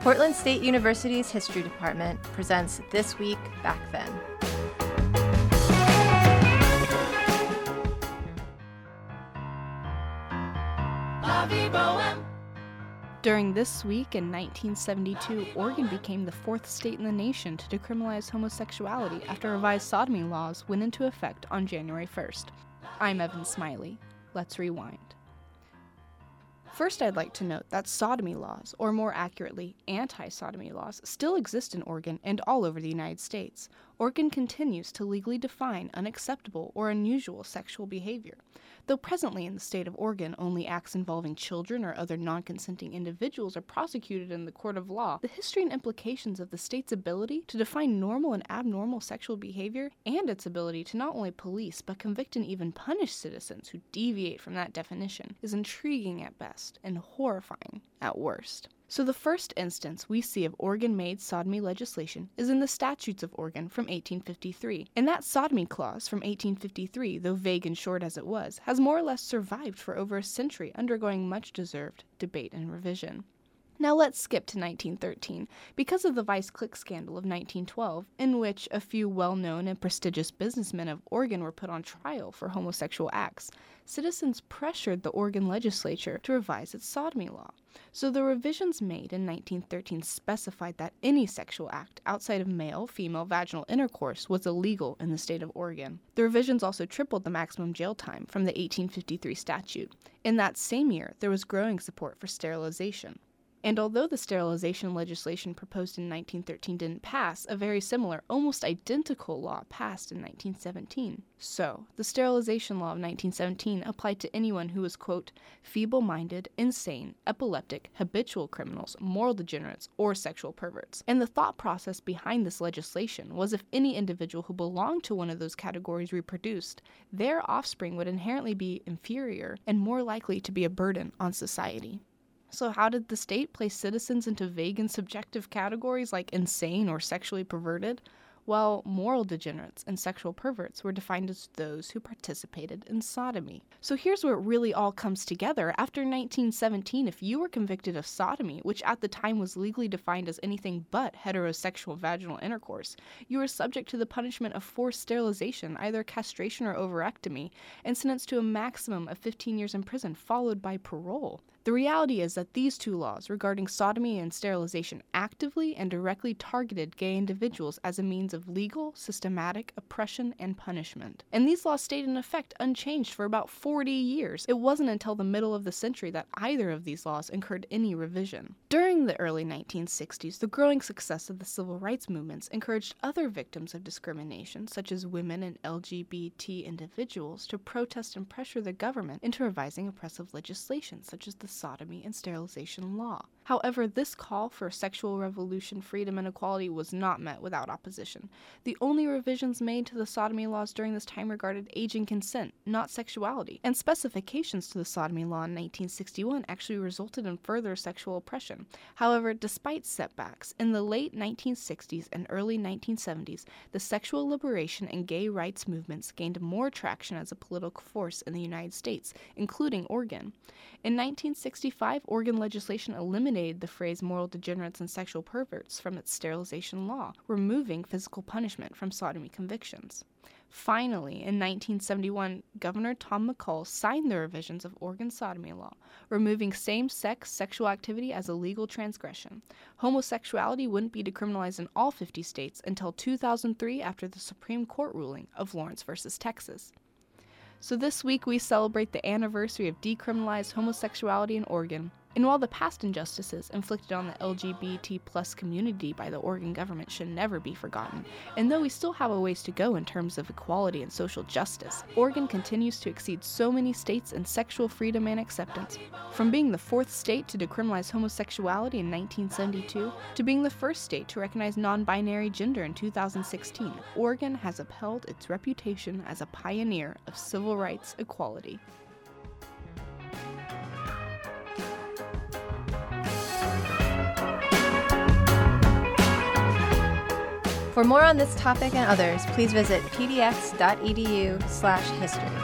Portland State University's History Department presents This Week Back Then. During this week in 1972, Oregon became the fourth state in the nation to decriminalize homosexuality after revised sodomy laws went into effect on January 1st. I'm Evan Smiley. Let's rewind. First, I'd like to note that sodomy laws, or more accurately, anti sodomy laws, still exist in Oregon and all over the United States. Oregon continues to legally define unacceptable or unusual sexual behavior. Though presently in the state of Oregon only acts involving children or other non consenting individuals are prosecuted in the court of law, the history and implications of the state's ability to define normal and abnormal sexual behavior and its ability to not only police but convict and even punish citizens who deviate from that definition is intriguing at best and horrifying at worst. So, the first instance we see of Oregon made sodomy legislation is in the Statutes of Oregon from 1853. And that sodomy clause from 1853, though vague and short as it was, has more or less survived for over a century, undergoing much deserved debate and revision. Now let's skip to 1913 because of the Vice Clique scandal of 1912, in which a few well known and prestigious businessmen of Oregon were put on trial for homosexual acts. Citizens pressured the Oregon legislature to revise its sodomy law. So the revisions made in 1913 specified that any sexual act outside of male female vaginal intercourse was illegal in the state of Oregon. The revisions also tripled the maximum jail time from the 1853 statute. In that same year, there was growing support for sterilization. And although the sterilization legislation proposed in 1913 didn't pass, a very similar, almost identical law passed in 1917. So, the sterilization law of 1917 applied to anyone who was, quote, feeble minded, insane, epileptic, habitual criminals, moral degenerates, or sexual perverts. And the thought process behind this legislation was if any individual who belonged to one of those categories reproduced, their offspring would inherently be inferior and more likely to be a burden on society. So, how did the state place citizens into vague and subjective categories like insane or sexually perverted? while moral degenerates and sexual perverts were defined as those who participated in sodomy. So here's where it really all comes together. After 1917, if you were convicted of sodomy, which at the time was legally defined as anything but heterosexual vaginal intercourse, you were subject to the punishment of forced sterilization, either castration or ovarectomy, and sentenced to a maximum of 15 years in prison, followed by parole. The reality is that these two laws regarding sodomy and sterilization actively and directly targeted gay individuals as a means of legal, systematic oppression and punishment. And these laws stayed in effect unchanged for about 40 years. It wasn't until the middle of the century that either of these laws incurred any revision. During the early 1960s, the growing success of the civil rights movements encouraged other victims of discrimination, such as women and LGBT individuals, to protest and pressure the government into revising oppressive legislation, such as the sodomy and sterilization law. However, this call for sexual revolution, freedom, and equality was not met without opposition. The only revisions made to the sodomy laws during this time regarded age and consent, not sexuality, and specifications to the sodomy law in 1961 actually resulted in further sexual oppression. However, despite setbacks, in the late 1960s and early 1970s, the sexual liberation and gay rights movements gained more traction as a political force in the United States, including Oregon. In 1965, Oregon legislation eliminated eliminated the phrase moral degenerates and sexual perverts from its sterilization law, removing physical punishment from sodomy convictions. Finally, in 1971, Governor Tom McCall signed the revisions of Oregon sodomy law, removing same sex sexual activity as a legal transgression. Homosexuality wouldn't be decriminalized in all 50 states until 2003 after the Supreme Court ruling of Lawrence v. Texas. So this week we celebrate the anniversary of decriminalized homosexuality in Oregon. And while the past injustices inflicted on the LGBT plus community by the Oregon government should never be forgotten, and though we still have a ways to go in terms of equality and social justice, Oregon continues to exceed so many states in sexual freedom and acceptance. From being the fourth state to decriminalize homosexuality in 1972 to being the first state to recognize non binary gender in 2016, Oregon has upheld its reputation as a pioneer of civil rights equality. For more on this topic and others, please visit pdx.edu/history.